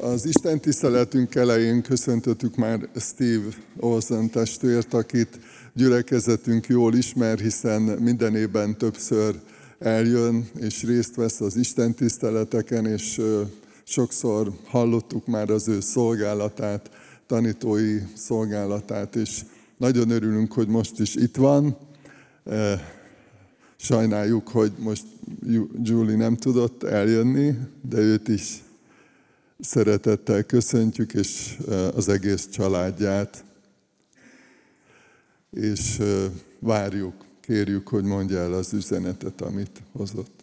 Az Isten tiszteletünk elején köszöntöttük már Steve Olsen testvért, akit gyülekezetünk jól ismer, hiszen minden évben többször eljön és részt vesz az Isten tiszteleteken, és sokszor hallottuk már az ő szolgálatát, tanítói szolgálatát, és nagyon örülünk, hogy most is itt van. Sajnáljuk, hogy most Julie nem tudott eljönni, de őt is szeretettel köszöntjük, és az egész családját. És várjuk, kérjük, hogy mondja el az üzenetet, amit hozott.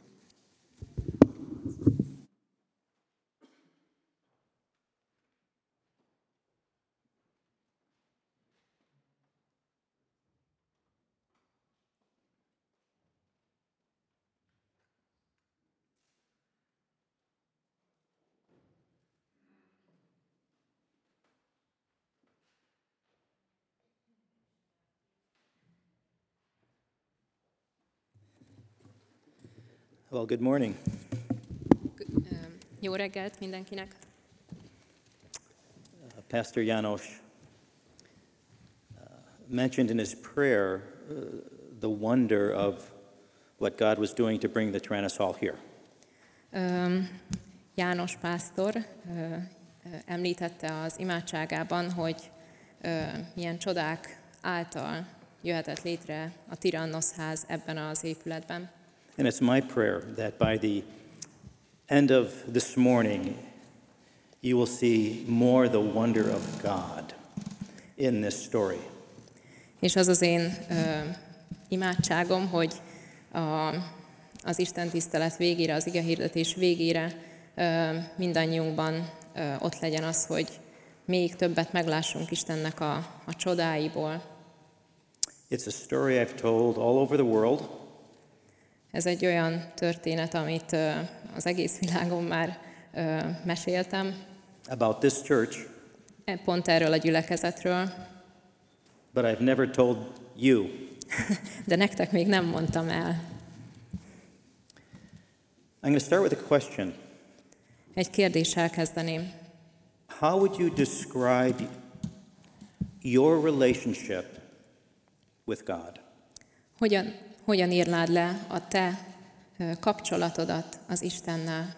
Well, good morning. Jó reggelt mindenkinek! Uh, Pastor Janos uh, mentioned in his prayer uh, the wonder of what God was doing to bring the Tyrannus Hall here. Um, János pásztor említette az imádságában, hogy milyen csodák által jöhetett létre a Tirannos ház ebben az épületben. And it's my prayer that by the end of this morning, you will see more the wonder of God in this story. És az az én ö, imádságom, hogy a, az Isten tisztelet végére, az ige hirdetés végére ö, mindannyiunkban ö, ott legyen az, hogy még többet meglássunk Istennek a, a csodáiból. It's a story I've told all over the world. Ez egy olyan történet, amit az egész világon már meséltem. About this church. E, pont erről a gyülekezetről. But I've never told you. De nektek még nem mondtam el. I'm going to start with a question. Egy kérdéssel kezdeném. How would you describe your relationship with God? Hogyan hogyan írnád le a te kapcsolatodat az Istennel?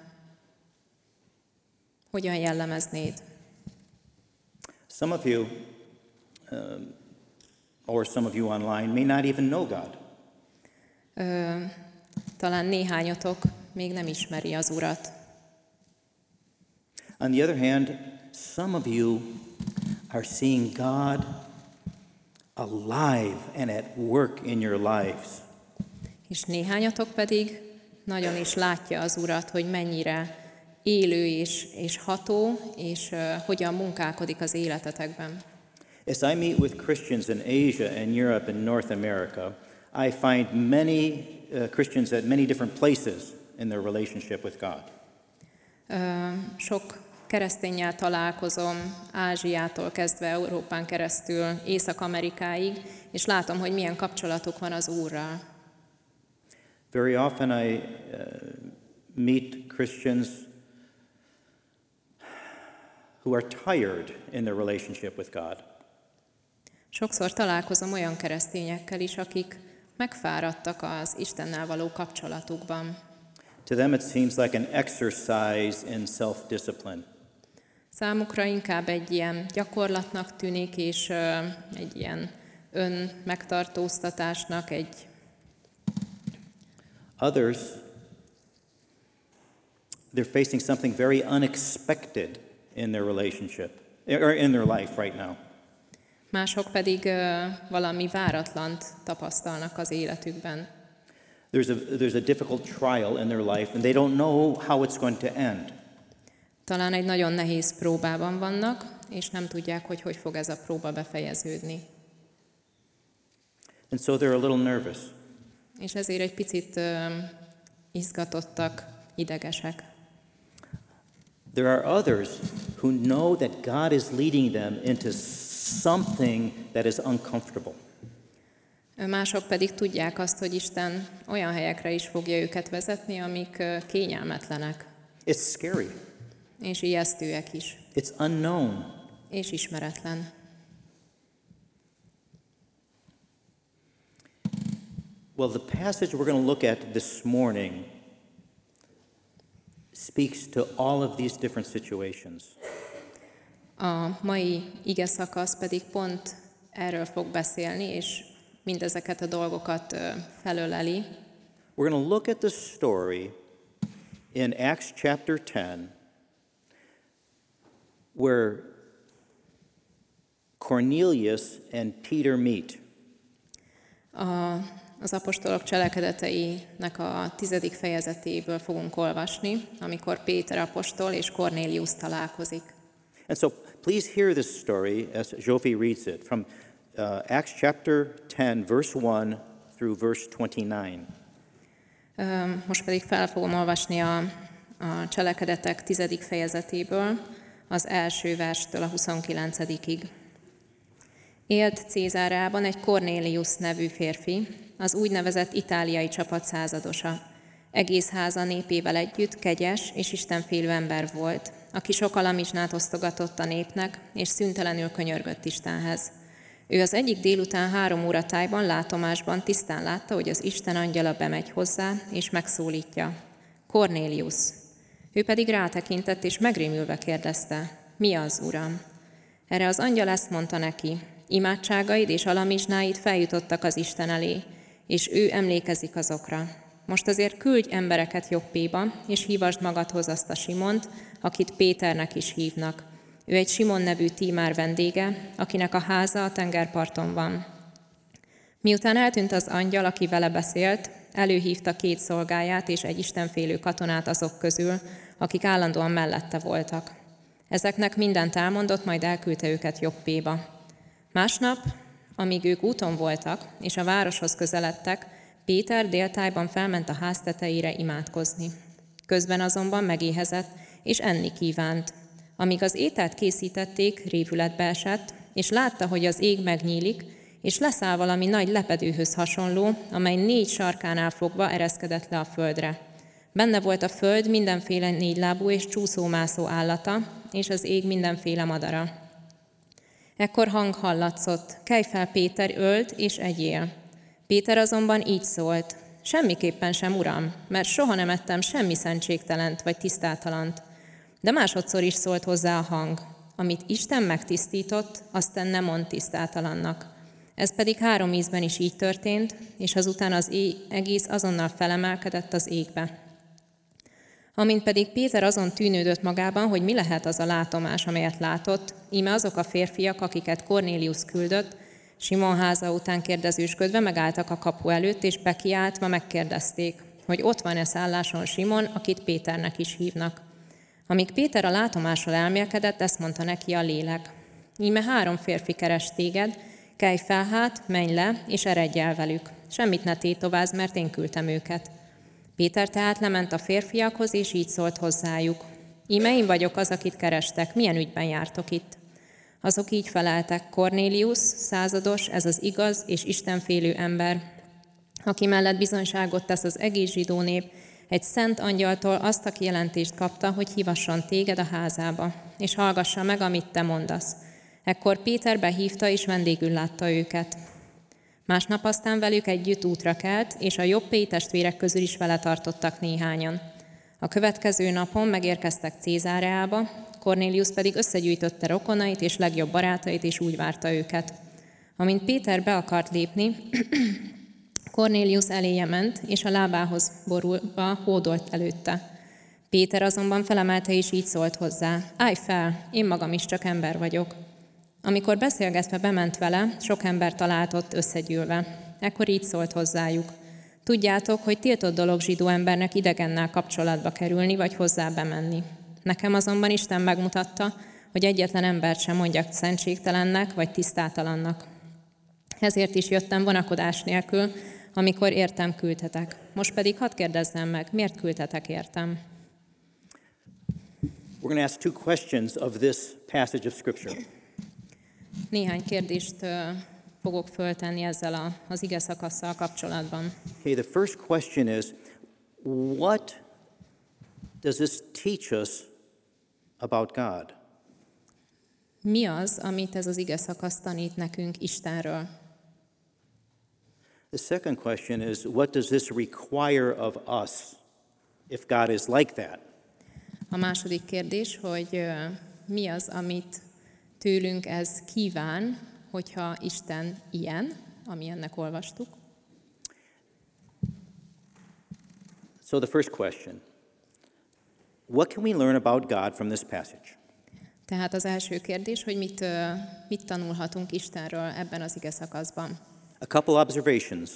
Hogyan jellemeznéd? Some of you, um, or some of you online, may not even know God. Ö, talán néhányatok még nem ismeri az Urat. On the other hand, some of you are seeing God alive and at work in your lives és néhányatok pedig nagyon is látja az Urat, hogy mennyire élő és, és ható, és uh, hogyan munkálkodik az életetekben. As I meet with Christians in Asia and Europe and North America, I find many uh, Christians at many different places in their relationship with God. Uh, sok keresztényel találkozom Ázsiától kezdve Európán keresztül Észak-Amerikáig, és látom, hogy milyen kapcsolatuk van az Úrral. Very often I uh, meet Christians who are tired in their relationship with God. Sokszor találkozom olyan keresztényekkel is, akik megfáradtak az Istennel való kapcsolatukban. To them it seems like an exercise in self-discipline. Számukra inkább egy ilyen gyakorlatnak tűnik, és uh, egy ilyen ön megtartóztatásnak, egy Others, they're facing something very unexpected in their relationship, or in their life right now. Mások pedig uh, valami váratlant tapasztalnak az életükben. There's a, there's a difficult trial in their life, and they don't know how it's going to end. Talán egy nagyon nehéz próbában vannak, és nem tudják, hogy hogy fog ez a próba befejeződni. And so they're a little nervous és ezért egy picit izgatottak, idegesek. There are others who know that God is leading them into something that is uncomfortable. Mások pedig tudják azt, hogy Isten olyan helyekre is fogja őket vezetni, amik kényelmetlenek. It's scary. és ijesztőek is, It's unknown. és ismeretlen. Well, the passage we're going to look at this morning speaks to all of these different situations. A mai ige szakasz pedig pont erről fog beszélni, és mindezeket a dolgokat felöleli. We're going to look at the story in Acts chapter 10 where Cornelius and Peter meet. A, az apostolok cselekedeteinek a tizedik fejezetéből fogunk olvasni, amikor Péter apostol és Cornélius találkozik. And so please hear this story as Jofi reads it from uh, Acts chapter 10, verse 1 through verse 29. Ö, Most pedig fel fogom olvasni a, a cselekedetek tizedik fejezetéből, az első verstől a 29-ig. Élt Cézárában egy Cornélius nevű férfi, az úgynevezett itáliai csapat századosa. Egész háza népével együtt kegyes és istenfélő ember volt, aki sok alamizsnát osztogatott a népnek, és szüntelenül könyörgött Istenhez. Ő az egyik délután három óra tájban látomásban tisztán látta, hogy az Isten angyala bemegy hozzá, és megszólítja. Cornélius. Ő pedig rátekintett, és megrémülve kérdezte, mi az, Uram? Erre az angyal ezt mondta neki, imádságaid és alamizsnáid feljutottak az Isten elé, és ő emlékezik azokra. Most azért küldj embereket Jobbéba, és hívasd magadhoz azt a Simont, akit Péternek is hívnak. Ő egy Simon nevű tímár vendége, akinek a háza a tengerparton van. Miután eltűnt az angyal, aki vele beszélt, előhívta két szolgáját és egy istenfélő katonát azok közül, akik állandóan mellette voltak. Ezeknek mindent elmondott, majd elküldte őket Jobbéba. Másnap, amíg ők úton voltak, és a városhoz közeledtek, Péter déltájban felment a ház tetejére imádkozni. Közben azonban megéhezett, és enni kívánt. Amíg az ételt készítették, révületbe esett, és látta, hogy az ég megnyílik, és leszáll valami nagy lepedőhöz hasonló, amely négy sarkánál fogva ereszkedett le a földre. Benne volt a föld mindenféle négylábú és csúszómászó állata, és az ég mindenféle madara. Ekkor hang hallatszott, kelj fel Péter, ölt és egyél. Péter azonban így szólt, semmiképpen sem, uram, mert soha nem ettem semmi szentségtelent vagy tisztátalant. De másodszor is szólt hozzá a hang, amit Isten megtisztított, aztán nem mond tisztátalannak. Ez pedig három ízben is így történt, és azután az egész azonnal felemelkedett az égbe. Amint pedig Péter azon tűnődött magában, hogy mi lehet az a látomás, amelyet látott, íme azok a férfiak, akiket Cornélius küldött, Simon háza után kérdezősködve megálltak a kapu előtt, és bekiáltva megkérdezték, hogy ott van-e szálláson Simon, akit Péternek is hívnak. Amíg Péter a látomásról elmélkedett, ezt mondta neki a lélek. Íme három férfi keres téged, kelj fel hát, menj le, és eredj el velük. Semmit ne tétovázz, mert én küldtem őket. Péter tehát lement a férfiakhoz, és így szólt hozzájuk. Íme én vagyok az, akit kerestek, milyen ügyben jártok itt? Azok így feleltek, Cornélius, százados, ez az igaz és istenfélő ember, aki mellett bizonyságot tesz az egész zsidó nép, egy szent angyaltól azt a kijelentést kapta, hogy hívasson téged a házába, és hallgassa meg, amit te mondasz. Ekkor Péter behívta és vendégül látta őket. Másnap aztán velük együtt útra kelt, és a jobb testvérek közül is vele tartottak néhányan. A következő napon megérkeztek Cézáreába, Cornélius pedig összegyűjtötte rokonait és legjobb barátait, és úgy várta őket. Amint Péter be akart lépni, Cornélius eléje ment, és a lábához borulva hódolt előtte. Péter azonban felemelte és így szólt hozzá, állj fel, én magam is csak ember vagyok. Amikor beszélgetve bement vele, sok ember talált ott összegyűlve. Ekkor így szólt hozzájuk. Tudjátok, hogy tiltott dolog zsidó embernek idegennel kapcsolatba kerülni, vagy hozzá bemenni. Nekem azonban Isten megmutatta, hogy egyetlen embert sem mondjak szentségtelennek, vagy tisztátalannak. Ezért is jöttem vonakodás nélkül, amikor értem küldhetek. Most pedig hadd kérdezzem meg, miért küldhetek értem? We're going to ask two questions of this passage of Scripture. Néhány kérdést fogok föltenni ezzel a, az ige szakasszal kapcsolatban. Okay, the first question is what does this teach us about God? Mi az, amit ez az ige szakasz tanít nekünk Istenről? The second question is what does this require of us if God is like that? A második kérdés, hogy mi az, amit tőlünk ez kíván, hogyha Isten ilyen, ami ennek olvastuk. So, the first question What can we learn about God from this passage? Tehát az első kérdés, hogy mit, mit tanulhatunk Istenről ebben az ige szakaszban. A couple observations.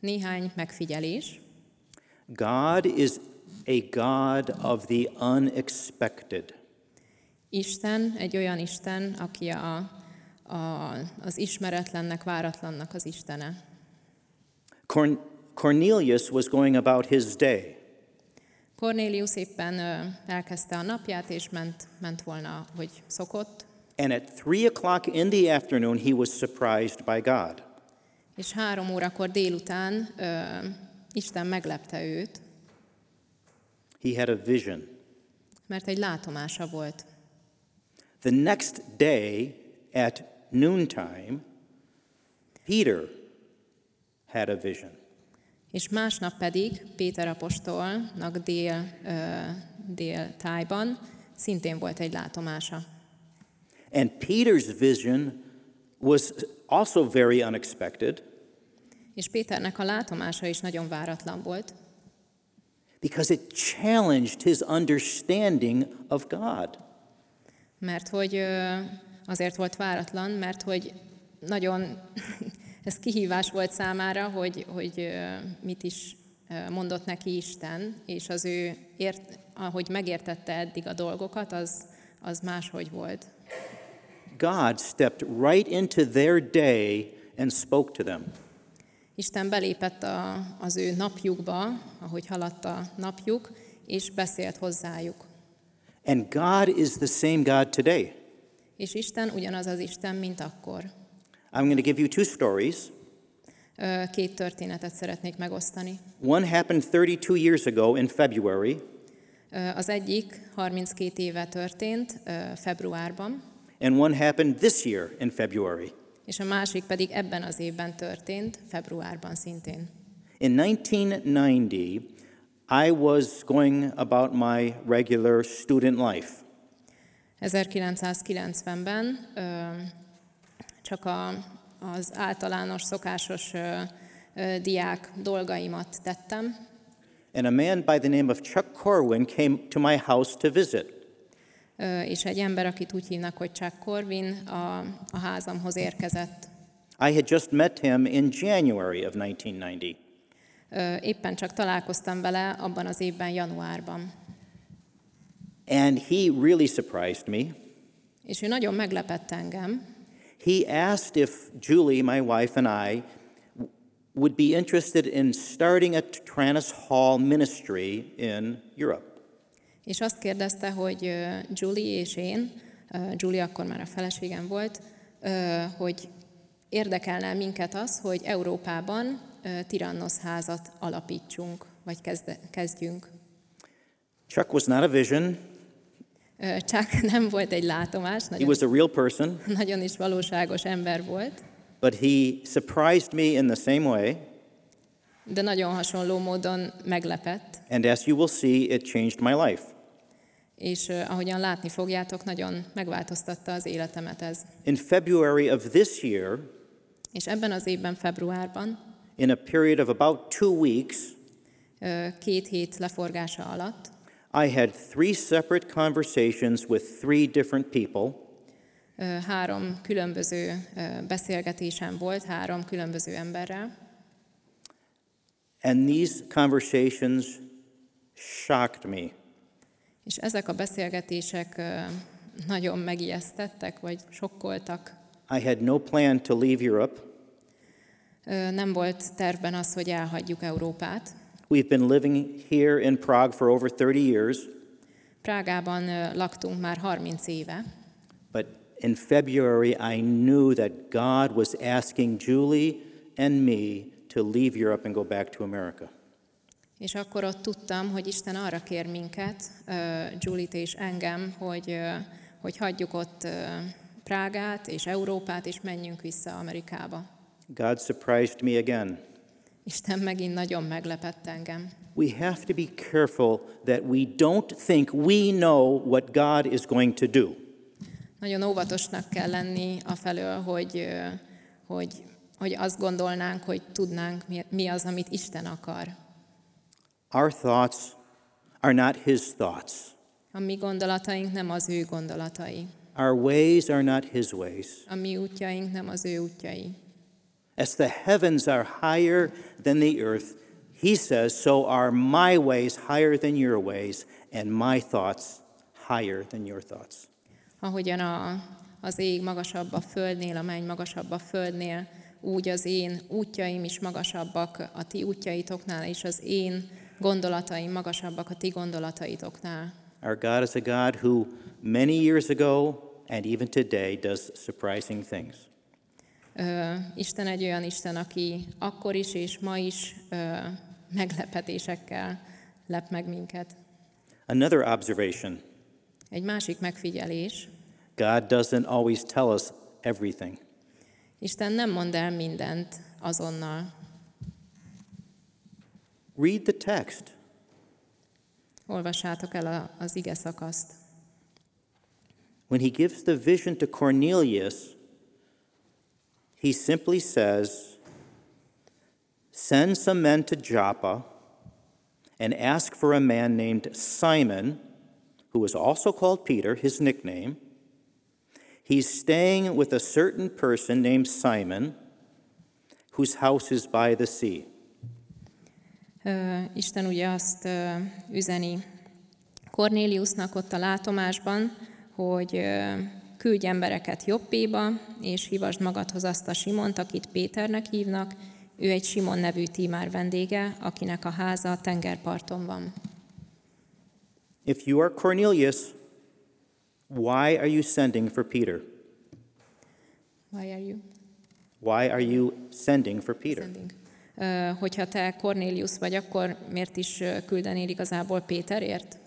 Néhány megfigyelés. God is a God of the unexpected. Isten egy olyan Isten, aki a, a, az ismeretlennek, váratlannak az Istene. Corn- Cornelius was going about his day. Cornélius éppen elkezdte a napját, és ment, ment volna, hogy szokott, And at three o'clock in the afternoon, he was surprised by God. és három órakor délután ö, Isten meglepte őt, He had a vision. mert egy látomása volt. The next day at noontime, Peter had a vision. És másnap pedig Péter apostolnak dél, ö, dél tájban szintén volt egy látomása. And Peter's vision was also very unexpected És Péternek a látomása is nagyon váratlan volt, because it challenged his understanding of God. Mert hogy azért volt váratlan, mert hogy nagyon ez kihívás volt számára, hogy, hogy mit is mondott neki Isten, és az ő, ért, ahogy megértette eddig a dolgokat, az, az máshogy volt. God stepped right into their day and spoke to them. Isten belépett a, az ő napjukba, ahogy haladt a napjuk, és beszélt hozzájuk. And God is the same God today. És Isten ugyanaz az Isten, mint akkor. I'm going to give you two stories. Két történetet szeretnék megosztani. One happened 32 years ago in February, Az egyik 32 éve történt, februárban, and one happened this year in February. és a másik pedig ebben az évben történt, februárban szintén. In 1990, I was going about my regular student life. 1990-ben ö, csak a, az általános, szokásos diák dolgaimat tettem, And a man by the name of Chuck Corwin came to my house to visit. És egy ember, akit úgy hívnak, hogy Chuck Corvin, a, a házamhoz érkezett. I had just met him in January of 1990. Éppen csak találkoztam vele abban az évben, januárban. And he really surprised me. És ő nagyon meglepett engem, He asked if Julie, my wife, and I would be interested in starting a Tranus Hall ministry in Europe. és azt kérdezte, hogy Julie és én, Julie akkor már a feleségem volt, hogy érdekelne minket az, hogy Európában ö, Tirannosz házat alapítsunk, vagy kezde, kezdjünk. Chuck was not a vision, Csak nem volt egy látomás, he nagyon, was a real person, nagyon is valóságos ember volt, but he surprised me in the same way. de nagyon hasonló módon meglepett, And as you will see, it changed my life. és ahogyan látni fogjátok, nagyon megváltoztatta az életemet ez. In February of this year, És ebben az évben, februárban, in a period of about two weeks, két hét leforgása alatt, I had three separate conversations with three different people. három különböző beszélgetésem volt, három különböző emberrel, And these conversations shocked me. és ezek a beszélgetések nagyon megijesztettek, vagy sokkoltak. I had no plan to leave Europe. Nem volt tervben az, hogy elhagyjuk Európát. We've been living here in Prague for over 30 years, Prágában laktunk már 30 éve, but in February I knew that God was asking Julie and me to leave Europe and go back to America. És akkor ott tudtam, hogy Isten arra kér minket, ö, Julit és engem, hogy, ö, hogy hagyjuk ott ö, Prágát és Európát, és menjünk vissza Amerikába. God surprised me again. Isten megint nagyon meglepett engem. We have to be careful that we don't think we know what God is going to do. Nagyon óvatosnak kell lenni a felől, hogy, hogy, hogy azt gondolnánk, hogy tudnánk, mi az, amit Isten akar. Our thoughts are not His thoughts, A mi gondolataink nem az ő gondolatai. our ways are not His ways. A mi útjaink nem az ő útjai. As the heavens are higher than the earth, He says, so are my ways higher than your ways, and my thoughts higher than your thoughts. Ahogyan a, az ég magasabb a földnél, a menny magasabb a földnél, úgy az én útjaim is magasabbak a ti útjaitoknál, és az én gondolataim magasabbak a ti gondolataitoknál. Our God is a God who, many years ago and even today, does surprising things. Isten egy olyan Isten, aki akkor is és ma is meglepetésekkel lep meg minket. Another observation Egy másik megfigyelés, God doesn't always tell us everything. Isten nem mond el mindent azonnal. Read the text. Olvassátok el a, az ige szakaszt. When he gives the vision to Cornelius, he simply says, Send some men to Joppa and ask for a man named Simon, who is also called Peter, his nickname. He's staying with a certain person named Simon, whose house is by the sea. Ö, Isten ugye azt ö, üzeni Kornéliusnak ott a látomásban, hogy ö, küldj embereket Jobbéba, és hívasd magadhoz azt a Simont, akit Péternek hívnak, ő egy Simon nevű tímár vendége, akinek a háza a tengerparton van. If you are Cornelius, why are you sending for Peter? Why are you Why are you sending for Peter? sending? Ö, Hogyha te Cornélius vagy, akkor miért is küldenél igazából Péterért?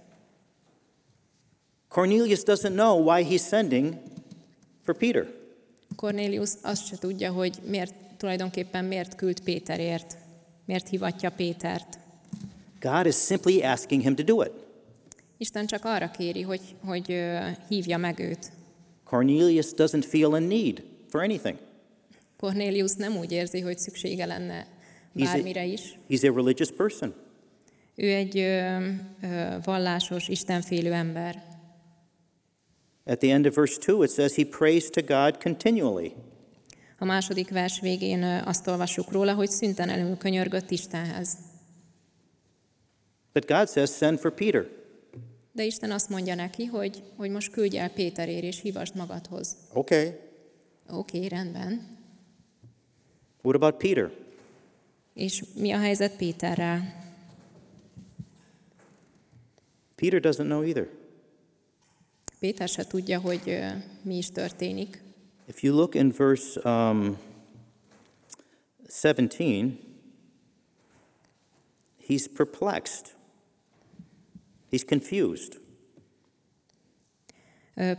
Cornelius doesn't know why he's sending for Peter. Cornélius azt se tudja, hogy miért, tulajdonképpen miért küld Péterért, miért hivatja Pétert. God is simply asking him to do it. Isten csak arra kéri, hogy, hogy hívja meg őt. Cornelius doesn't feel a need for anything. Cornélius nem úgy érzi, hogy szüksége lenne He's bármire a, is. he's a religious person. Ő egy ö, ö, vallásos, istenfélő ember. At the end of verse 2, it says he prays to God continually. A második vers végén azt olvassuk róla, hogy szüntelenül könyörgött Istenhez. But God says, send for Peter. De Isten azt mondja neki, hogy, hogy most küldj el Péterér és hívasd magadhoz. Okay. Oké, okay, rendben. What about Peter? És mi a helyzet Péterrel? Peter doesn't know either. Péter se tudja, hogy mi is történik. If you look in verse um, 17, he's perplexed. He's confused.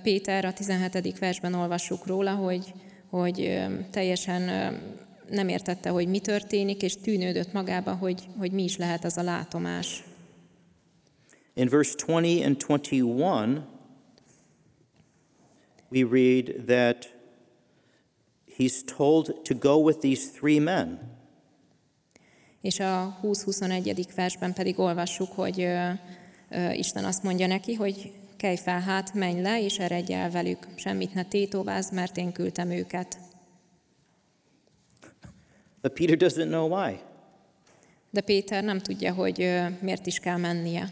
Péter a 17. versben olvassuk róla, hogy, hogy teljesen nem értette, hogy mi történik, és tűnődött magába, hogy, hogy mi is lehet az a látomás. In verse 20 and 21, we read that he's told to go with these three men. És a 20-21. versben pedig olvassuk, hogy ö, ö, Isten azt mondja neki, hogy kelj fel hát, menj le, és eredj el velük. Semmit ne tétovázz, mert én küldtem őket. But Peter doesn't know why. De Péter nem tudja, hogy ö, miért is kell mennie.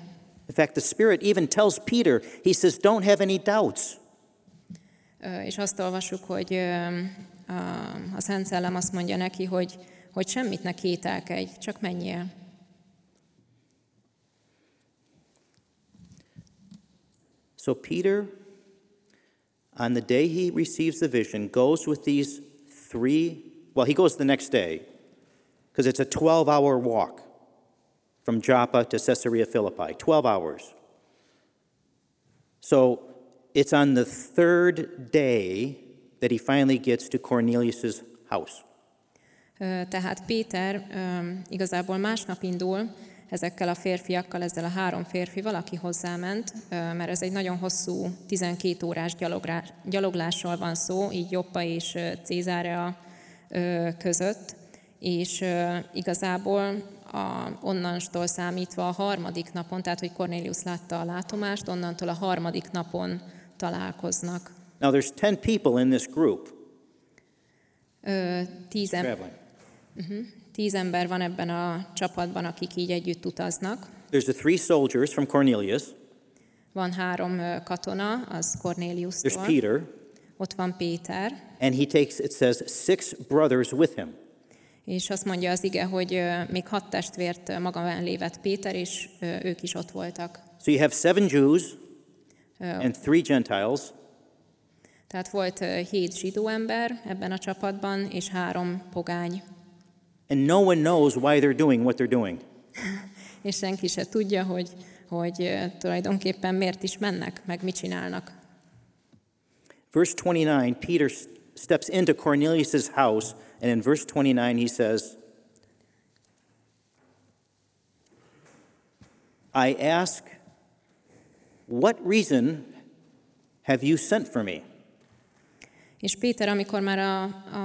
In fact, the Spirit even tells Peter, he says, don't have any doubts. És azt hogy a Szent Szellem azt mondja neki, hogy, hogy semmit ne kételkedj, csak menjél. So Peter, on the day he receives the vision, goes with these three, well, he goes the next day, because it's a 12 hour walk from Joppa to Caesarea Philippi, 12 hours. So it's on the third day that he finally gets to Cornelius' house. Tehát Péter ö, igazából másnap indul ezekkel a férfiakkal, ezzel a három férfival, aki hozzáment, mert ez egy nagyon hosszú, 12 órás gyaloglásról van szó, így Joppa és Cézárea között, és igazából a, onnantól számítva a harmadik napon, tehát hogy Cornelius látta a látomást, onnantól a harmadik napon találkoznak. Now there's 10 people in this group Ö, Tíz, em- traveling. tíz ember van ebben a csapatban, akik így együtt utaznak. There's the three soldiers from Cornelius. Van három ö, katona, az There's Cornelius-tól. Peter, Ott van Péter, and he takes it says six brothers with him. és azt mondja az ige, hogy ö, még hat testvért maga mellé vett Péter, és ők is ott voltak. So you have seven Jews and three Gentiles, Tehát volt hét zsidó ember ebben a csapatban, és három pogány. and no one knows why they're doing what they're doing. És senki se tudja, hogy, hogy tulajdonképpen miért is mennek, meg mit csinálnak. Verse 29, Peter steps into Cornelius' house, and in verse 29, he says, I ask, What reason have you sent for me? És Péter, amikor már a,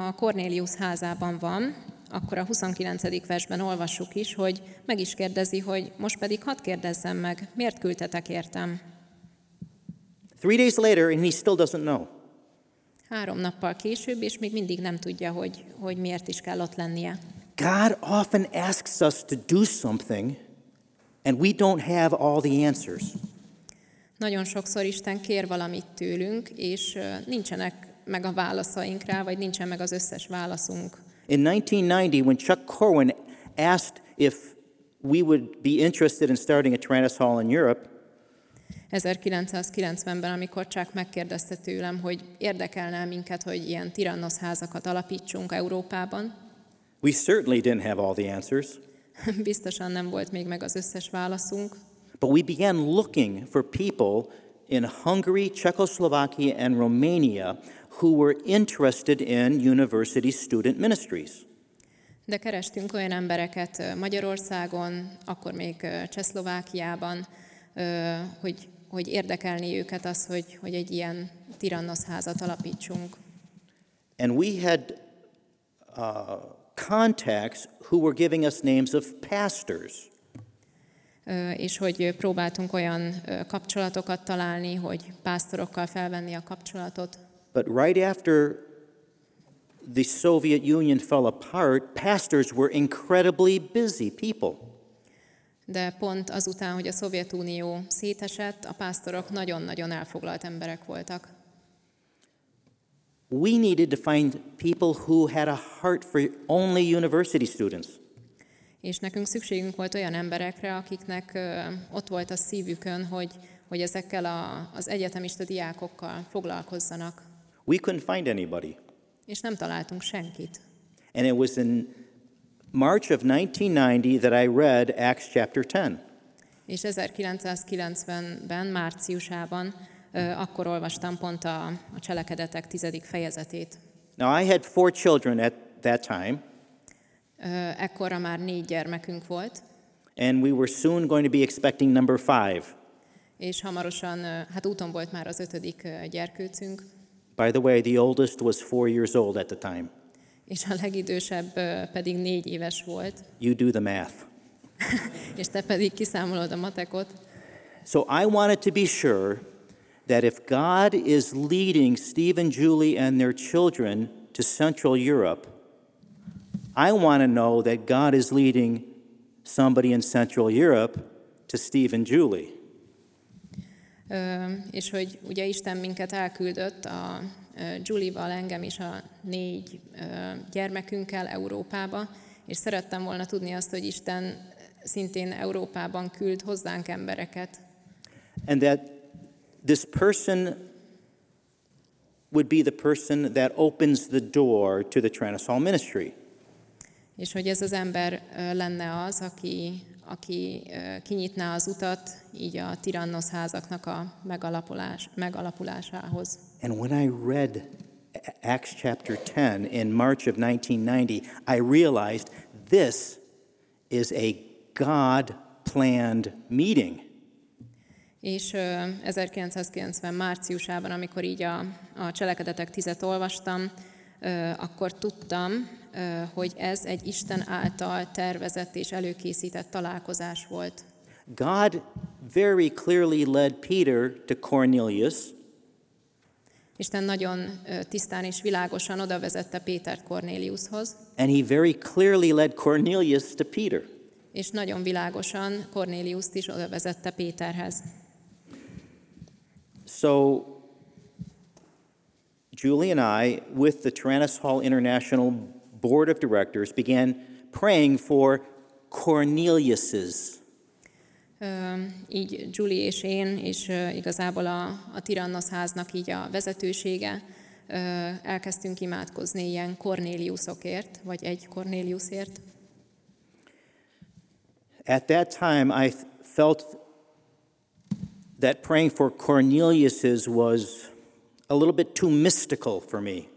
a Cornélius házában van, akkor a 29. versben olvassuk is, hogy meg is kérdezi, hogy most pedig hadd kérdezzem meg, miért küldtetek értem? Three days later, and he still doesn't know. Három nappal később, és még mindig nem tudja, hogy, hogy miért is kell ott lennie. God often asks us to do something, and we don't have all the answers. Nagyon sokszor Isten kér valamit tőlünk, és nincsenek meg a válaszaink rá, vagy nincsen meg az összes válaszunk. In 1990, when Chuck Corwin asked if we would be interested in starting a Tyrannus Hall in Europe, 1990-ben, amikor csak megkérdezte tőlem, hogy érdekelne minket, hogy ilyen tirannosz házakat alapítsunk Európában, we certainly didn't have all the answers. biztosan nem volt még meg az összes válaszunk, But we began looking for people in Hungary, Czechoslovakia, and Romania who were interested in university student ministries. de kerestünk olyan embereket Magyarországon, akkor még Csehszlovákiában, hogy, hogy érdekelni őket az, hogy, hogy egy ilyen tirannosz házat alapítsunk. And we had uh, contacts who were giving us names of pastors. És hogy próbáltunk olyan kapcsolatokat találni, hogy pásztorokkal felvenni a kapcsolatot. But right after the Soviet Union fell apart, pastors were incredibly busy people. De pont azután, hogy a Szovjetunió szétesett, a pásztorok nagyon-nagyon elfoglalt emberek voltak. We needed to find people who had a heart for only university students. És nekünk szükségünk volt olyan emberekre, akiknek ott volt a szívükön, hogy, hogy ezekkel a, az egyetemista diákokkal foglalkozzanak. We couldn't find anybody. És nem találtunk senkit. And it was in March of 1990 that I read Acts chapter 10. És 1990-ben, márciusában, akkor olvastam pont a, a cselekedetek tizedik fejezetét. Now, I had four children at that time, Ö, Ekkorra már négy gyermekünk volt, and we were soon going to be expecting number five. és hamarosan, hát úton volt már az ötödik gyerkőcünk, By the way, the oldest was four years old at the time. és a legidősebb pedig négy éves volt, You do the math. és te pedig kiszámolod a matekot. So I wanted to be sure that if God is leading Steve and Julie and their children to Central Europe, I want to know that God is leading somebody in Central Europe to Steve and Julie. Ö, És hogy ugye Isten minket elküldött a ö, Julie-val, engem és a négy ö, gyermekünkkel Európába, és szerettem volna tudni azt, hogy Isten szintén Európában küld hozzánk embereket, And that this person would be the person that opens the door to the Transall ministry. És hogy ez az ember lenne az, aki, aki kinyitná az utat így a tirannosz házaknak a megalapulás, megalapulásához. And when I read Acts chapter 10 in March of 1990, I realized this is a God planned meeting. És ö, 1990 márciusában, amikor így a, a cselekedetek tizet olvastam, akkor tudtam, hogy ez egy Isten által tervezett és előkészített találkozás volt. God very clearly led Peter to Cornelius, Isten nagyon tisztán és világosan oda vezette Pétert Kornéliushoz, and he very clearly led Cornelius to Peter. és nagyon világosan Kornéliuszt is oda vezette Péterhez. So, Julie and I, with the Tyrannus Hall International Board of Directors, began praying for Cornelius's. Így Julie és én, és ö, igazából a, a Tirannos háznak így a vezetősége, ö, elkezdtünk imádkozni ilyen Cornéliusokért, vagy egy Cornéliusért. At that time, I felt that praying for Cornelius's was a little bit too mystical for me.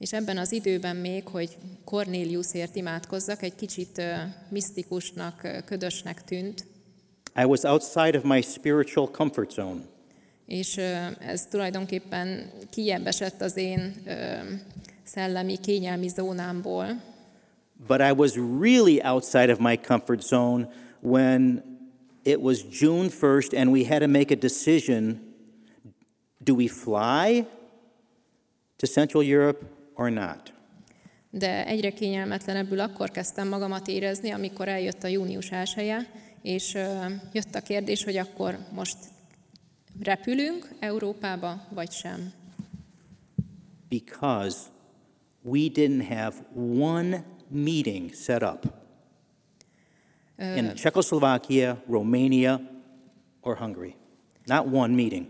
És ebben az időben még, hogy Cornéliusért imádkozzak, egy kicsit misztikusnak, ködösnek tűnt, I was outside of my spiritual comfort zone. és ez tulajdonképpen esett az én szellemi, kényelmi zónámból, But I was really outside of my comfort zone when it was June 1st and we had to make a decision. Do we fly to Central Europe or not? De egyre kényelmetlenebbül akkor kezdtem magamat érezni, amikor eljött a június 1 és jött a kérdés, hogy akkor most repülünk Európába, vagy sem. Because we didn't have one meeting set up in Czechoslovakia, Romania, or Hungary. Not one meeting.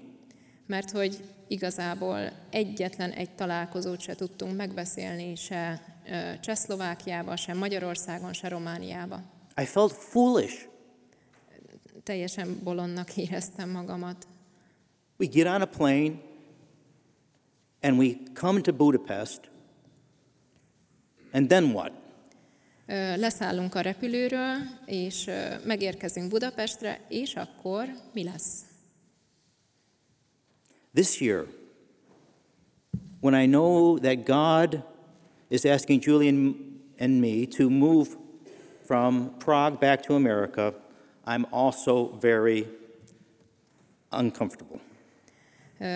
Mert hogy igazából egyetlen egy találkozót se tudtunk megbeszélni, se Csehszlovákiába, se Magyarországon, se Romániába. I felt foolish. Teljesen bolondnak éreztem magamat. We get on a plane and we come to Budapest, and then what? Leszállunk a repülőről, és megérkezünk Budapestre, és akkor mi lesz? This year, when I know that God is asking Julian and me to move from Prague back to America, I'm also very uncomfortable.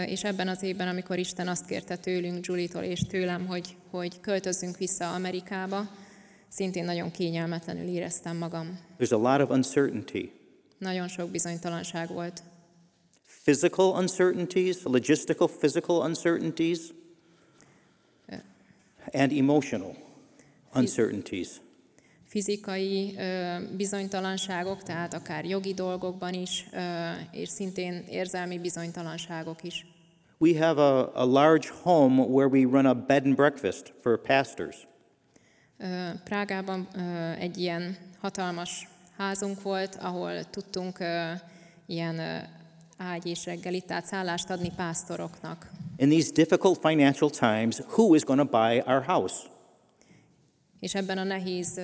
És ebben az évben, amikor Isten azt kérte tőlünk, Julitól és tőlem, hogy, hogy költözzünk vissza Amerikába, szintén nagyon kényelmetlenül éreztem magam. There's a lot of uncertainty Nagyon sok bizonytalanság volt. Physical uncertainties, logistical, physical uncertainties, and emotional uncertainties. Fizikai ö, bizonytalanságok, tehát akár jogi dolgokban is, ö, és szintén érzelmi bizonytalanságok is. We have a, a large home where we run a bed and breakfast for pastors. Ö, Prágában egy ilyen hatalmas házunk volt, ahol tudtunk ilyen ágy és reggelit, tehát szállást adni pásztoroknak. In these difficult financial times, who is going to buy our house? És ebben a nehéz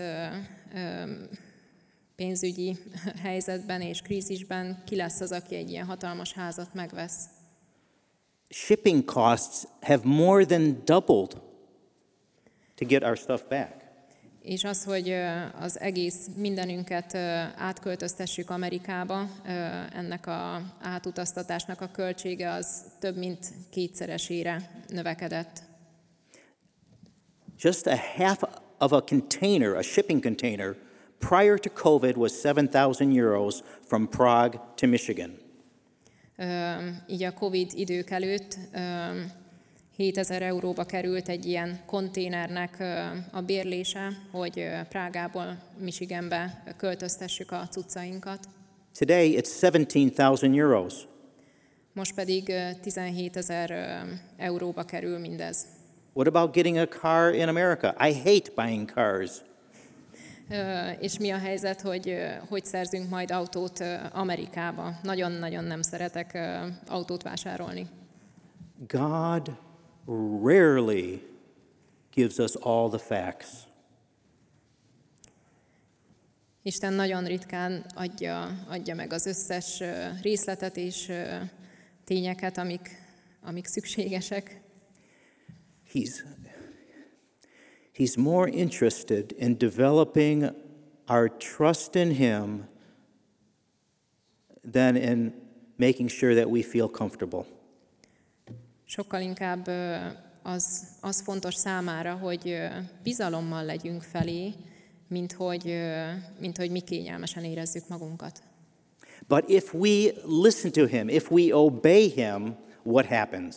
pénzügyi helyzetben és krízisben ki lesz az, aki egy ilyen hatalmas házat megvesz? Shipping costs have more than doubled to get our stuff back. És az, hogy az egész mindenünket átköltöztessük Amerikába, ennek a átutaztatásnak a költsége az több mint kétszeresére növekedett. Just a half of a container, a shipping container, prior to COVID was 7,000 euros from Prague to Michigan. Ö, Így a Covid idők előtt ö, 7000 euróba került egy ilyen konténernek a bérlése, hogy Prágából Michiganbe költöztessük a cuccainkat. Today, it's 17,000 euros. Most pedig ö, 17 ezer ö, euróba kerül mindez. What about getting a car in America? I hate buying cars. És mi a helyzet, hogy hogy szerzünk majd autót Amerikába? Nagyon-nagyon nem szeretek autót vásárolni. God rarely gives us all the facts. Isten nagyon ritkán adja, adja meg az összes részletet és tényeket, amik, amik szükségesek. He's, he's more interested in developing our trust in Him than in making sure that we feel comfortable. Sokkal inkább az, az fontos számára, hogy bizalommal legyünk felé, mint hogy, mint hogy mi kényelmesen érezzük magunkat. But if we listen to Him, if we obey Him, what happens?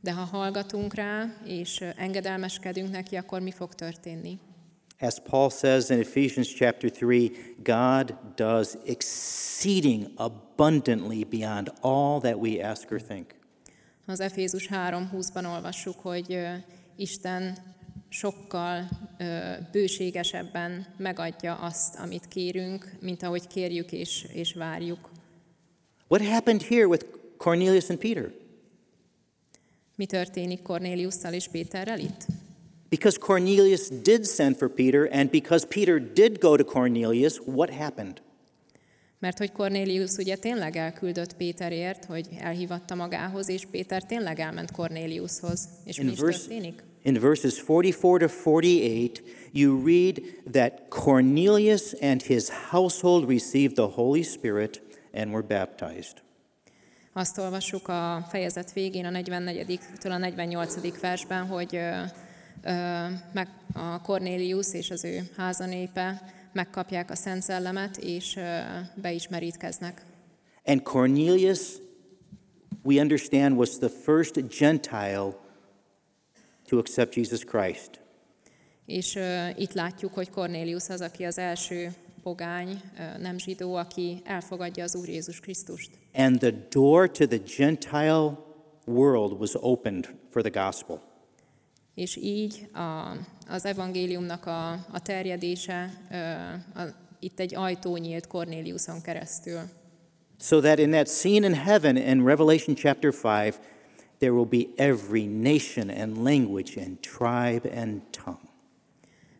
De ha hallgatunk rá, és engedelmeskedünk neki, akkor mi fog történni? As Paul says in Ephesians chapter 3, God does exceeding abundantly beyond all that we ask or think. Az Efézus 3.20-ban olvassuk, hogy Isten sokkal bőségesebben megadja azt, amit kérünk, mint ahogy kérjük és, és várjuk. What happened here with Cornelius and Peter? Mi történik Kornéliusszal és Péterrel itt? Because Cornelius did send for Peter, and because Peter did go to Cornelius, what happened? Mert hogy Kornélius ugye tényleg elküldött Péterért, hogy elhívatta magához, és Péter tényleg elment Kornéliushoz. És mi In, is verse, történik? in verses 44 to 48, you read that Cornelius and his household received the Holy Spirit and were baptized. Azt olvassuk a fejezet végén, a 44-től a 48. versben, hogy ö, ö, meg a Kornélius és az ő házanépe megkapják a Szent Szellemet, és beismerítkeznek. And Cornelius, we understand, was the first Gentile to accept Jesus Christ. És ö, itt látjuk, hogy Kornélius az, aki az első pogány, ö, nem zsidó, aki elfogadja az Úr Jézus Krisztust. And the door to the Gentile world was opened for the gospel. És így a, az evangéliumnak a, a terjedése, ö, a, itt egy ajtó nyílt Kornéliuson keresztül. So that in that scene in heaven in Revelation chapter 5, there will be every nation and language and tribe and tongue.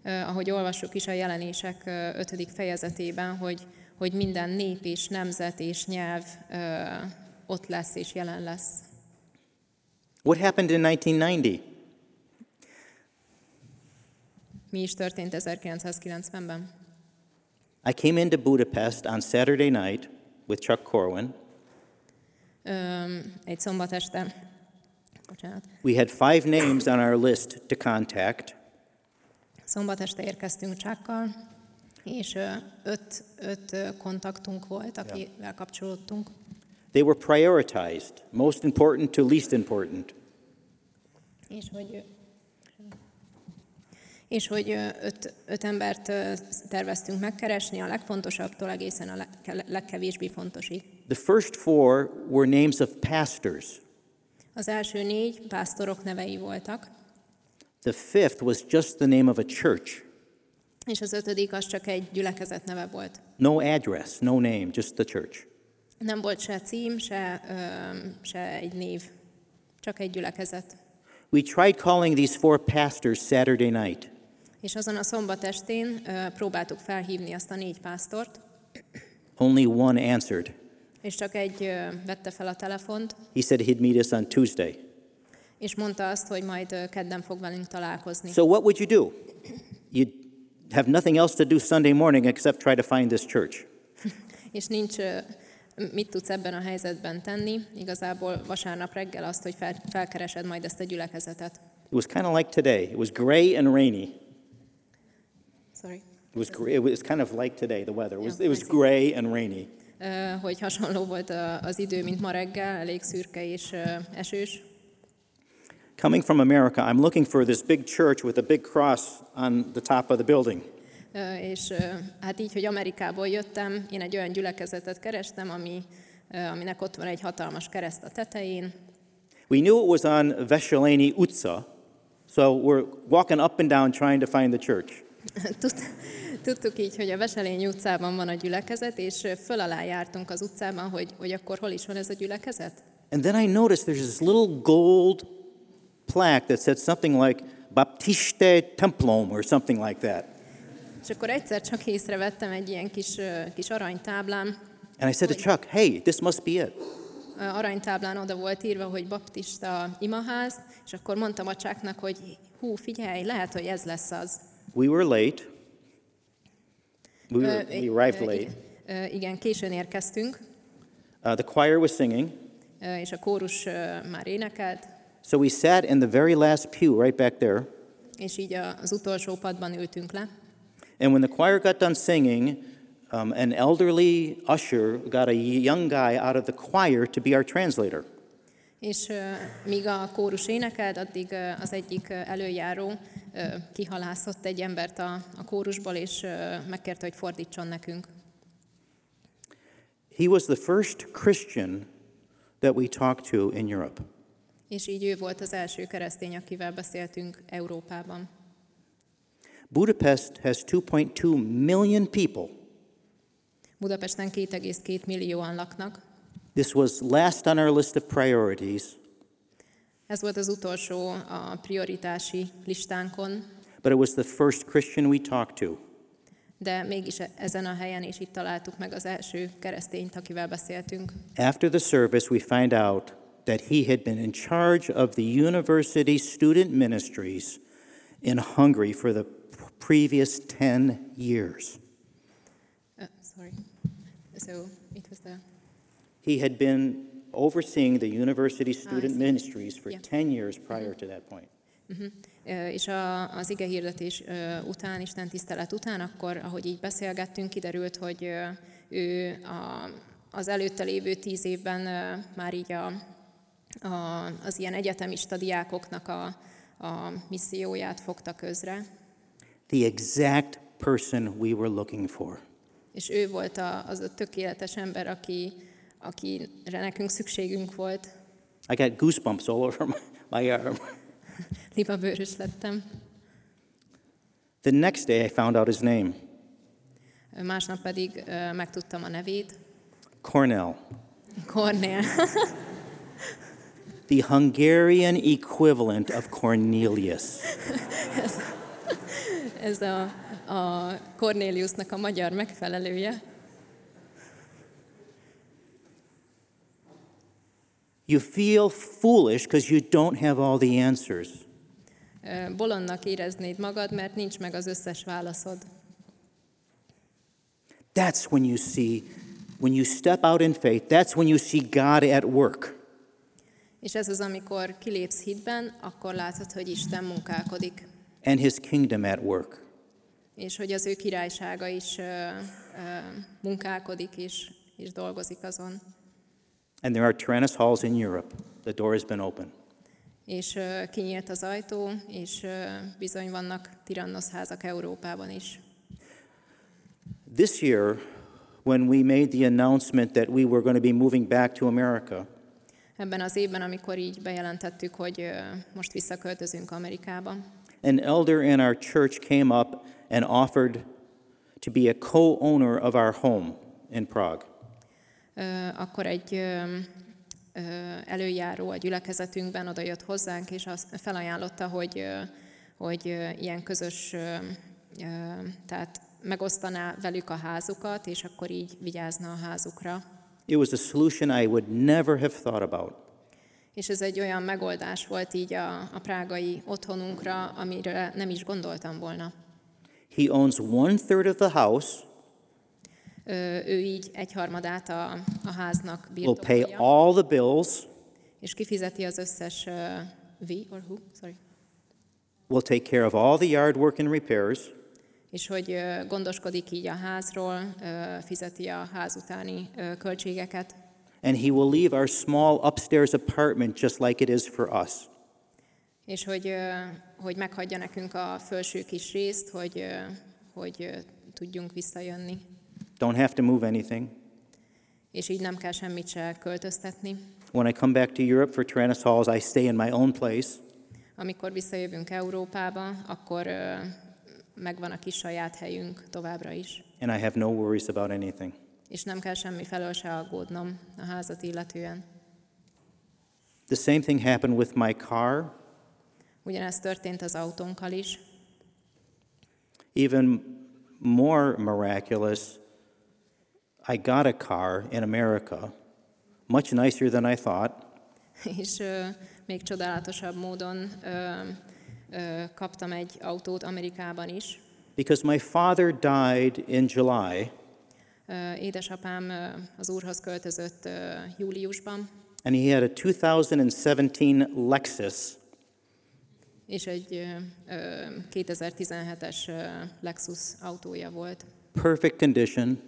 Ö, ahogy olvassuk is a jelenések ö, ötödik fejezetében, hogy, hogy minden nép és nemzet és nyelv ö, ott lesz és jelen lesz. What happened in 1990? Mi is történt 1990-ben? I came into Budapest on Saturday night with Chuck Corwin. Ö, egy szombat este, bocsánat, We had five names on our list to contact. Szombat este érkeztünk Csákkal, és öt, öt kontaktunk volt, akivel kapcsolódtunk. They were prioritized, most important to least important. És hogy, és hogy öt, öt embert terveztünk megkeresni, a legfontosabbtól egészen a leg, legkevésbé fontosig. The first four were names of pastors. Az első négy pásztorok nevei voltak, The fifth was just the name of a church. és az ötödik az csak egy gyülekezet neve volt. No address, no name, just the church. Nem volt se cím, se, ö, se egy név, csak egy gyülekezet. We tried calling these four pastors Saturday night. És azon a szombat estén próbáltuk felhívni azt a négy pásztort, Only one answered. és csak egy vette fel a telefont, He said he'd meet us on Tuesday. és mondta azt, hogy majd kedden fog velünk találkozni. So what would you do? You'd have nothing else to do Sunday morning except try to find this church. És nincs, mit tudsz ebben a helyzetben tenni, igazából vasárnap reggel azt, hogy fel, felkeresed majd ezt a gyülekezetet. It was kind of like today. It was gray and rainy. Sorry. It was, it was kind of like today, the weather. It was, it was gray and rainy. Hogy hasonló volt az idő, mint ma reggel, elég szürke és esős. Coming from America, I'm looking for this big church with a big cross on the top of the building. Ö, És ö, hát így, hogy Amerikából jöttem, én egy olyan gyülekezetet kerestem, ami, ö, aminek ott van egy hatalmas kereszt a tetején. We knew it was on Vesheleni Utsa, so we're walking up and down trying to find the church. Tud, Tudtuk így, hogy a Veselény utcában van a gyülekezet, és föl alá jártunk az utcában, hogy, hogy akkor hol is van ez a gyülekezet. And then I noticed there's this little gold plaque that said something like Baptiste Templum or something like that. És akkor egyszer csak észrevettem egy ilyen kis, kis aranytáblán, And I said to Chuck, hey, this must be it. Aranytáblán oda volt írva, hogy baptista imaház, és akkor mondtam a csáknak, hogy hú, figyelj, lehet, hogy ez lesz az. We were late. We, were, we arrived late. igen, igen, későn érkeztünk, Uh, the choir was singing. ö, és a kórus ö, már énekelt, So we sat in the very last pew right back there. és így az utolsó padban ültünk le. And when the choir got done singing, um, an elderly usher got a young guy out of the choir to be our translator. És ö, míg a kórus énekelt, addig ö, az egyik ö, előjáró kihalászott egy embert a, a kórusból, és megkérte, hogy fordítson nekünk. He was the first Christian that we talked to in Europe. És így ő volt az első keresztény, akivel beszéltünk Európában. Budapest has 2.2 million people. Budapesten 2,2 millióan laknak. This was last on our list of priorities, Ez volt az utolsó a prioritási listánkon, but it was the first Christian we talked to. de mégis ezen a helyen is itt találtuk meg az első keresztényt, akivel beszéltünk. After the service, we find out that he had been in charge of the university student ministries in Hungary for the previous 10 years. Uh, sorry. So it was the He had been overseeing the university student see. ministries for Yeah. 10 years prior to that point. Ö, És a, az ige hirdetés ö, után, Isten tisztelet után, akkor, ahogy így beszélgettünk, kiderült, hogy ö, ő a, az előtte lévő tíz évben ö, már így a, a, az ilyen egyetemista diákoknak a, a misszióját fogta közre, The exact person we were looking for. és ő volt a, az a tökéletes ember, aki, akire nekünk szükségünk volt. I got goosebumps all over my, my arm. Libabőrös lettem. The next day, I found out his name Másnap pedig ö, megtudtam a nevét. Cornell, Cornél. the Hungarian equivalent of Cornelius. Ez a, a Cornéliusnak a magyar megfelelője. You feel foolish because you don't have all the answers. Bolondnak éreznéd magad, mert nincs meg az összes válaszod. That's when you see, when you step out in faith, that's when you see God at work. És ez az, amikor kilépsz hitben, akkor látod, hogy Isten munkálkodik, and his kingdom at work. és hogy az ő királysága is ö, ö, munkálkodik és, és dolgozik azon. And there are Tyrannus halls in Europe. The door has been open. És kinyílt az ajtó, és bizony vannak tirannoszházak Európában is. This year, when we made the announcement that we were going to be moving back to America, Ebben az évben, amikor így bejelentettük, hogy most visszaköltözünk Amerikába, an elder in our church came up and offered to be a co owner of our home in Prague. Akkor egy előjáró a gyülekezetünkben oda jött hozzánk, és azt felajánlotta, hogy, hogy ilyen közös, tehát megosztaná velük a házukat, és akkor így vigyázna a házukra. It was a solution I would never have thought about. És ez egy olyan megoldás volt így a, a prágai otthonunkra, amire nem is gondoltam volna. He owns one third of the house, Ő így egyharmadát a, a háznak will pay birtokolja, all the bills, és kifizeti az összes uh, we or who, sorry, will take care of all the yard work and repairs, és hogy ö, gondoskodik így a házról, ö, fizeti a ház utáni ö, költségeket, and he will leave our small upstairs apartment just like it is for us. és hogy, ö, hogy meghagyja nekünk a felső kis részt, hogy, ö, hogy ö, tudjunk visszajönni, Don't have to move anything. és így nem kell semmit se költöztetni. When I come back to Europe for Tyrannus Halls, I stay in my own place. Amikor visszajövünk Európába, akkor megvan a kis saját helyünk továbbra is. and I have no worries about anything. És nem kell semmi felől se aggódnom a házat illetően. The same thing happened with my car. Ugyanezt történt az autónkkal is. Even more miraculous, I got a car in America, much nicer than I thought, És ö, még csodálatosabb módon ö, ö, kaptam egy autót Amerikában is. because my father died in July, Ö, Édesapám ö, az úrhoz költözött ö, júliusban, and he had a 2017 Lexus, és egy ö, 2017-es ö, Lexus autója volt. perfect condition,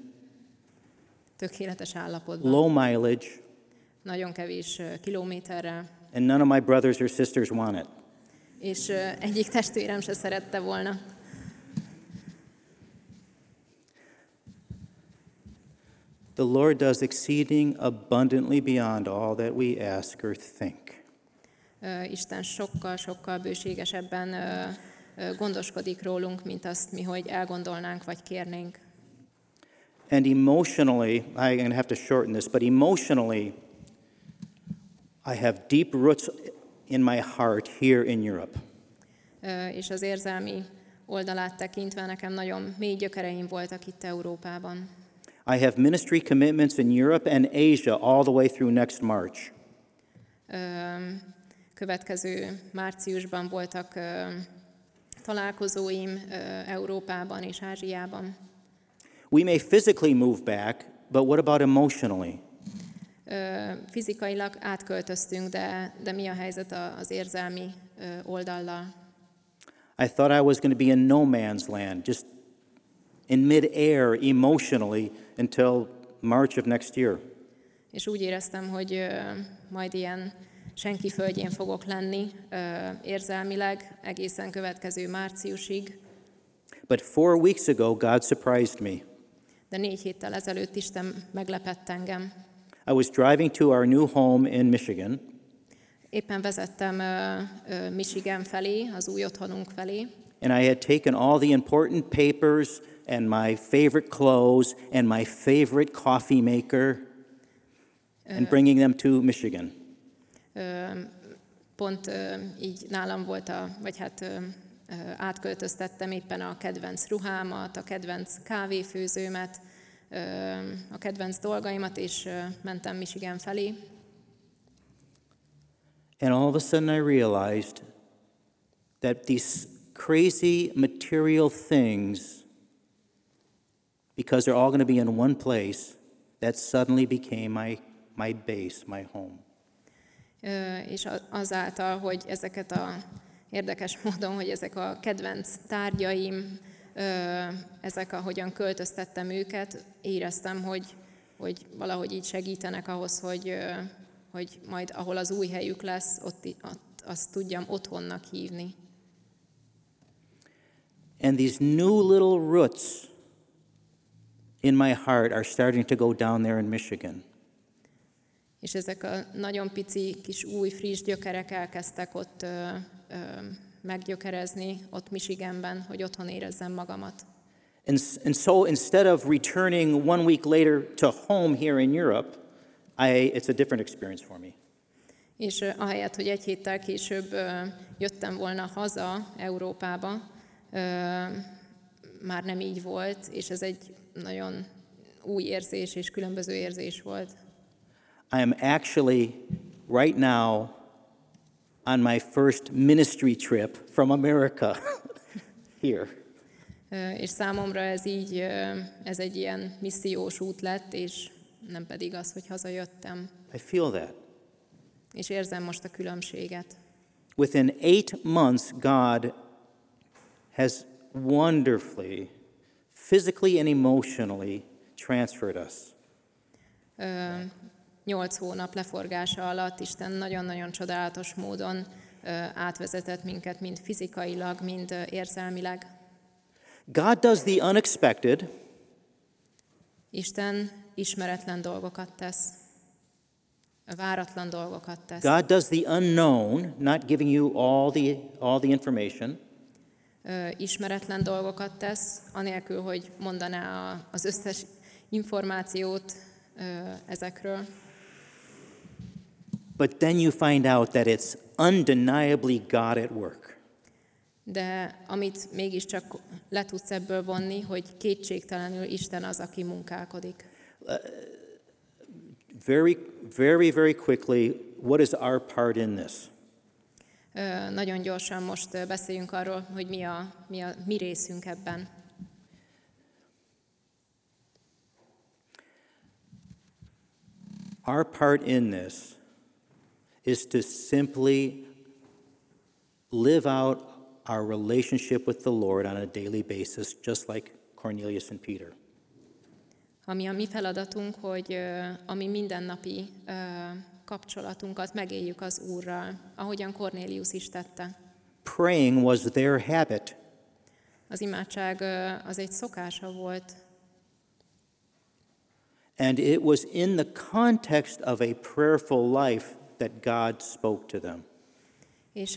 Tökéletes állapotban, low mileage, nagyon kevés kilométerrel, and none of my brothers or sisters want it. és egyik testvérem se szerette volna. The Lord does exceeding abundantly beyond all that we ask or think. Isten sokkal-sokkal bőségesebben ö, ö, gondoskodik rólunk, mint azt mi, hogy elgondolnánk vagy kérnénk. And emotionally, I'm going to have to shorten this, but emotionally, I have deep roots in my heart here in Europe. És az érzelmi oldalát tekintve nekem nagyon mély gyökereim voltak itt Európában. I have ministry commitments in Europe and Asia all the way through next March. Következő márciusban voltak találkozóim Európában és Ázsiában. We may physically move back, but what about emotionally? Ö, Fizikailag átköltöztünk, de, de mi a helyzet az érzelmi ö, oldallal? I thought I was going to be in no man's land, just in midair emotionally until March of next year. És úgy éreztem, hogy ö, majd ilyen senki földjén fogok lenni érzelmileg egészen következő márciusig, But four weeks ago, God surprised me. De négy héttel ezelőtt Isten meglepett engem. I was driving to our new home in Michigan, Éppen vezettem ö, ö, Michigan felé, az új otthonunk felé, and I had taken all the important papers and my favorite clothes and my favorite coffee maker and bringing them to Michigan. Ö, pont így nálam volt a, vagy hát átköltöztettem éppen a kedvenc ruhámat, a kedvenc kávéfőzőmet, a kedvenc dolgaimat, és mentem Michigan felé. And all of a sudden, I realized that these crazy material things, because they're all going to be in one place, that suddenly became my, my base, my home. És azáltal, hogy ezeket a érdekes módon, hogy ezek a kedvenc tárgyaim, ezek, ahogyan költöztettem őket, éreztem, hogy, hogy valahogy így segítenek ahhoz, hogy, hogy majd ahol az új helyük lesz, ott, ott azt tudjam otthonnak hívni. And these new little roots in my heart are starting to go down there in Michigan. És ezek a nagyon pici, kis új, friss gyökerek elkezdtek ott meggyökerezni, ott Michiganben, hogy otthon érezzem magamat. And, and so instead of returning one week later to home here in Europe, I, it's a different experience for me. És ahelyett, hogy egy héttel később jöttem volna haza Európába, már nem így volt, és ez egy nagyon új érzés és különböző érzés volt. I am actually right now on my first ministry trip from America here. És számomra ez így, ez egy ilyen missziós út lett, és nem pedig az, hogy hazajöttem. I feel that. És érzem most a különbséget. Within eight months, God has wonderfully, physically and emotionally transferred us. Ö, Nyolc hónap leforgása alatt Isten nagyon-nagyon csodálatos módon átvezetett minket, mind fizikailag, mind érzelmileg. God does the unexpected, Isten ismeretlen dolgokat tesz, váratlan dolgokat tesz. God does the unknown, not giving you all the, all the information. ismeretlen dolgokat tesz, anélkül, hogy mondaná az összes információt ezekről. But then you find out that it's undeniably God at work. De amit mégiscsak le tudsz ebből vonni, hogy kétségtelenül Isten az, aki munkálkodik. Very, very, very quickly, what is our part in this? Nagyon gyorsan most beszéljünk arról, hogy mi a mi, a, mi részünk ebben. Our part in this is to simply live out our relationship with the Lord on a daily basis, just like Cornelius and Peter. Ami a mi feladatunk, hogy ö, a mi mindennapi kapcsolatunkat megéljük az Úrral, ahogyan Cornélius is tette. Praying was their habit. Az imádság az egy szokása volt, And it was in the context of a prayerful life that God spoke to them. és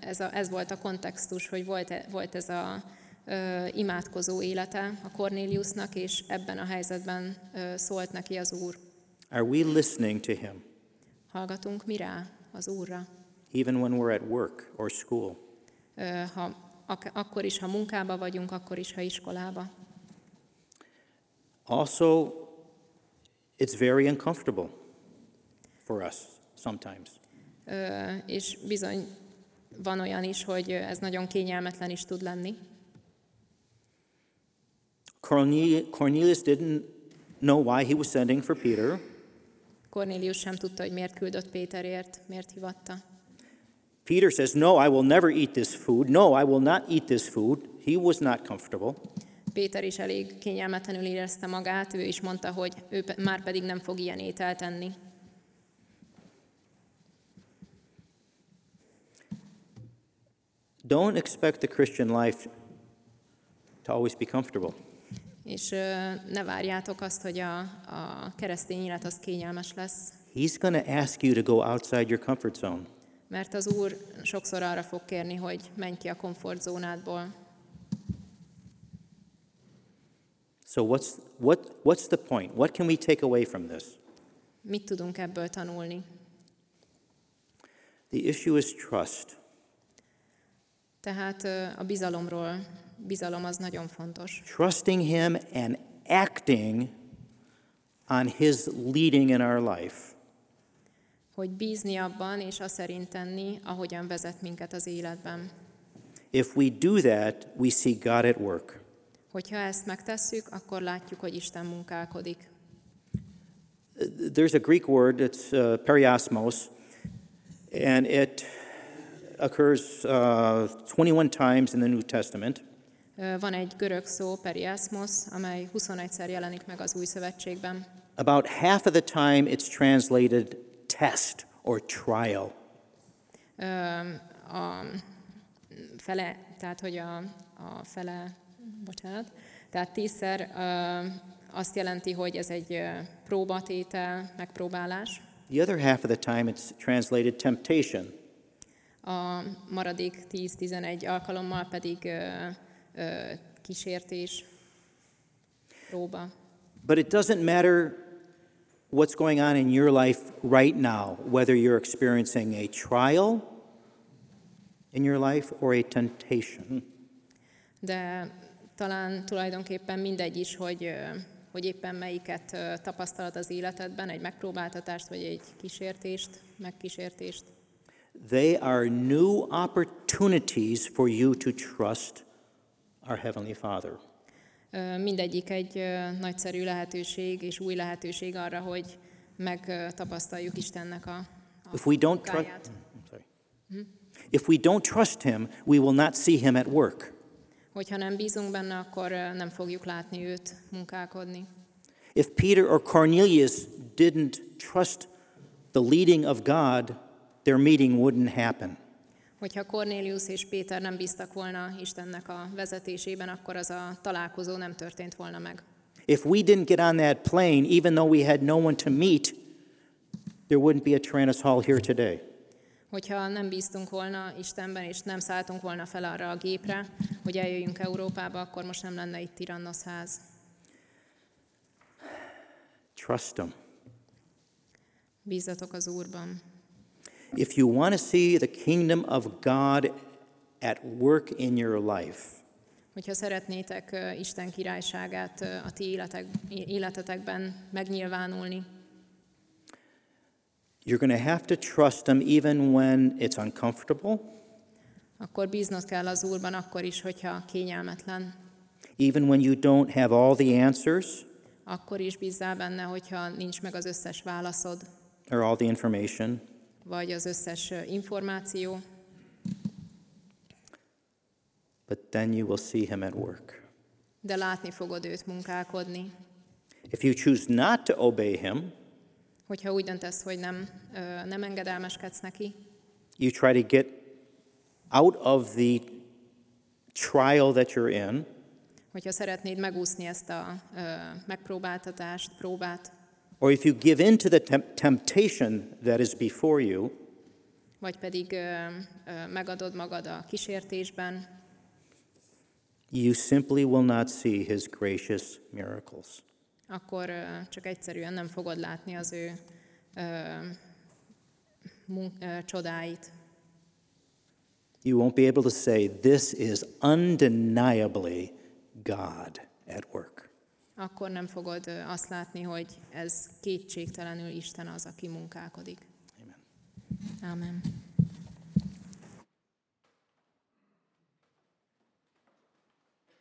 ez, a, ez volt a kontextus, hogy volt, e- volt ez a ö, imádkozó élete a Cornéliusnak, és ebben a helyzetben szólt neki az Úr. Are we listening to Him, Hallgatunk mi rá? Az Úrra. even when we're at work or school? Ha, ak- akkor is, ha munkába vagyunk, akkor is, ha iskolába. Also, it's very uncomfortable for us sometimes. Ö, És bizony van olyan is, hogy ez nagyon kényelmetlen is tud lenni. Cornelius, Cornelius didn't know why he was sending for Peter. Cornélius sem tudta, hogy miért küldött Péterért, miért hivatta. Peter says, No, I will never eat this food. No, I will not eat this food. He was not comfortable. Péter is elég kényelmetlenül érezte magát, ő is mondta, hogy ő már pedig nem fog ilyen ételt enni. Don't expect the Christian life to always be comfortable. És ne várjátok azt, hogy a, a keresztény élet az kényelmes lesz, He's going to ask you to go outside your comfort zone. mert az Úr sokszor arra fog kérni, hogy menj ki a komfortzónádból. So, what's, what, what's the point? What can we take away from this? Mit tudunk ebből tanulni? The issue is trust. Tehát a bizalomról, bizalom az nagyon fontos. Trusting Him and acting on His leading in our life. Hogy bízni abban, és azt szerint tenni, ahogyan vezet minket az életben. If we do that, we see God at work. Hogyha ezt megtesszük, akkor látjuk, hogy Isten munkálkodik. There's a Greek word, it's uh, periosmos, and it occurs uh, 21 times in the New Testament. Van egy görög szó, periasmos, amely 21-szer jelenik meg az Új Szövetségben. About half of the time, it's translated test or trial. A fele, tehát hogy a, a fele, bocsánat, tehát tízszer ö, azt jelenti, hogy ez egy próbatétel, megpróbálás. The other half of the time, it's translated temptation. A maradék 10-11 alkalommal pedig ö, ö, kísértés, próba. But it doesn't matter what's going on in your life right now, whether you're experiencing a trial in your life or a temptation. De talán tulajdonképpen mindegy is, hogy, hogy éppen melyiket ö, tapasztalod az életedben, egy megpróbáltatást, vagy egy kísértést, megkísértést. They are new opportunities for you to trust our Heavenly Father. Mindegyik egy nagyszerű lehetőség és új lehetőség arra, hogy megtapasztaljuk Istennek a, a If we don't trust, munkáját. Hmm, sorry. Hmm? If we don't trust Him, we will not see Him at work. Hogyha nem bízunk benne, akkor nem fogjuk látni őt munkálkodni. If Peter or Cornelius didn't trust the leading of God, their meeting wouldn't happen. Hogyha Cornélius és Péter nem bíztak volna Istennek a vezetésében, akkor az a találkozó nem történt volna meg. If we didn't get on that plane, even though we had no one to meet, there wouldn't be a Tyrannus Hall here today. Hogyha nem bíztunk volna Istenben, és nem szálltunk volna fel arra a gépre, hogy eljöjjünk Európába, akkor most nem lenne itt Tirannosz ház. Trust Him. Bízzatok az Úrban. If you want to see the kingdom of God at work in your life, Hogyha szeretnétek Isten királyságát a ti életek, életetekben megnyilvánulni, you're going to have to trust Him even when it's uncomfortable, akkor bíznod kell az Úrban akkor is, hogyha kényelmetlen. even when you don't have all the answers Akkor is bízzál benne, hogyha nincs meg az összes válaszod, or all the information. Vagy az összes információ, But then you will see Him at work. de látni fogod őt munkálkodni. If you choose not to obey Him, Hogyha úgy döntesz, hogy nem, nem engedelmeskedsz neki, you try to get out of the trial that you're in, hogyha szeretnéd megúszni ezt a megpróbáltatást, próbát, or if you give in to the temp- temptation that is before you, vagy pedig ö, ö, megadod magad a kísértésben, you simply will not see His gracious miracles. akkor ö, csak egyszerűen nem fogod látni az ő ö, mun- ö, csodáit. You won't be able to say, This is undeniably God at work. Akkor nem fogod azt látni, hogy ez kétségtelenül Isten az, aki munkálkodik. Amen. Amen.